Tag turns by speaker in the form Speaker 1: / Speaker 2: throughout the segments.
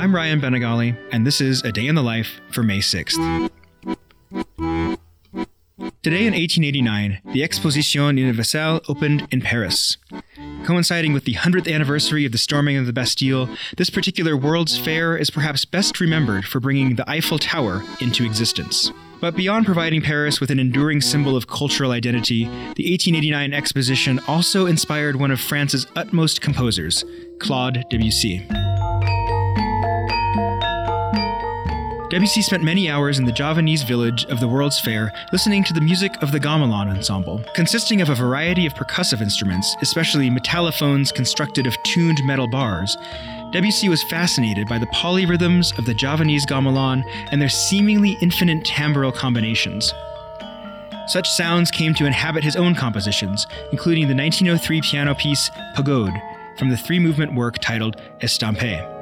Speaker 1: I'm Ryan Bañagale, and this is A Day in the Life for May 6th. Today in 1889, the Exposition Universelle opened in Paris. Coinciding with the 100th anniversary of the storming of the Bastille, this particular World's Fair is perhaps best remembered for bringing the Eiffel Tower into existence. But beyond providing Paris with an enduring symbol of cultural identity, the 1889 exposition also inspired one of France's utmost composers, Claude Debussy. Debussy spent many hours in the Javanese village of the World's Fair listening to the music of the gamelan ensemble, consisting of a variety of percussive instruments, especially metallophones constructed of tuned metal bars. Debussy was fascinated by the polyrhythms of the Javanese gamelan and their seemingly infinite timbral combinations. Such sounds came to inhabit his own compositions, including the 1903 piano piece Pagode from the three movement work titled Estampes.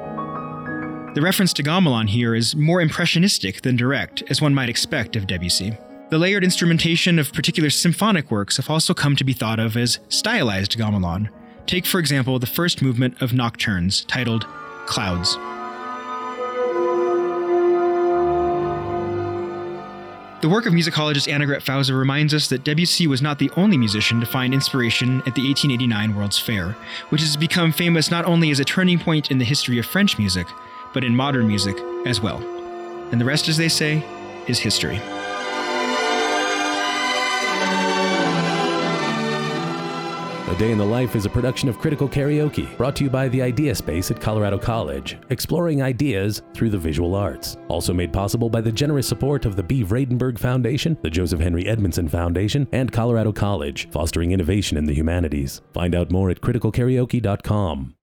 Speaker 1: The reference to gamelan here is more impressionistic than direct, as one might expect of Debussy. The layered instrumentation of particular symphonic works have also come to be thought of as stylized gamelan. Take, for example, the first movement of Nocturnes, titled Clouds. The work of musicologist Annegret Fauser reminds us that Debussy was not the only musician to find inspiration at the 1889 World's Fair, which has become famous not only as a turning point in the history of French music, but in modern music as well. And the rest, as they say, is history.
Speaker 2: A Day in the Life is a production of Critical Karaoke, brought to you by the Idea Space at Colorado College, exploring ideas through the visual arts. Also made possible by the generous support of the Bee Vradenburg Foundation, the Joseph Henry Edmondson Foundation, and Colorado College, fostering innovation in the humanities. Find out more at criticalkaraoke.com.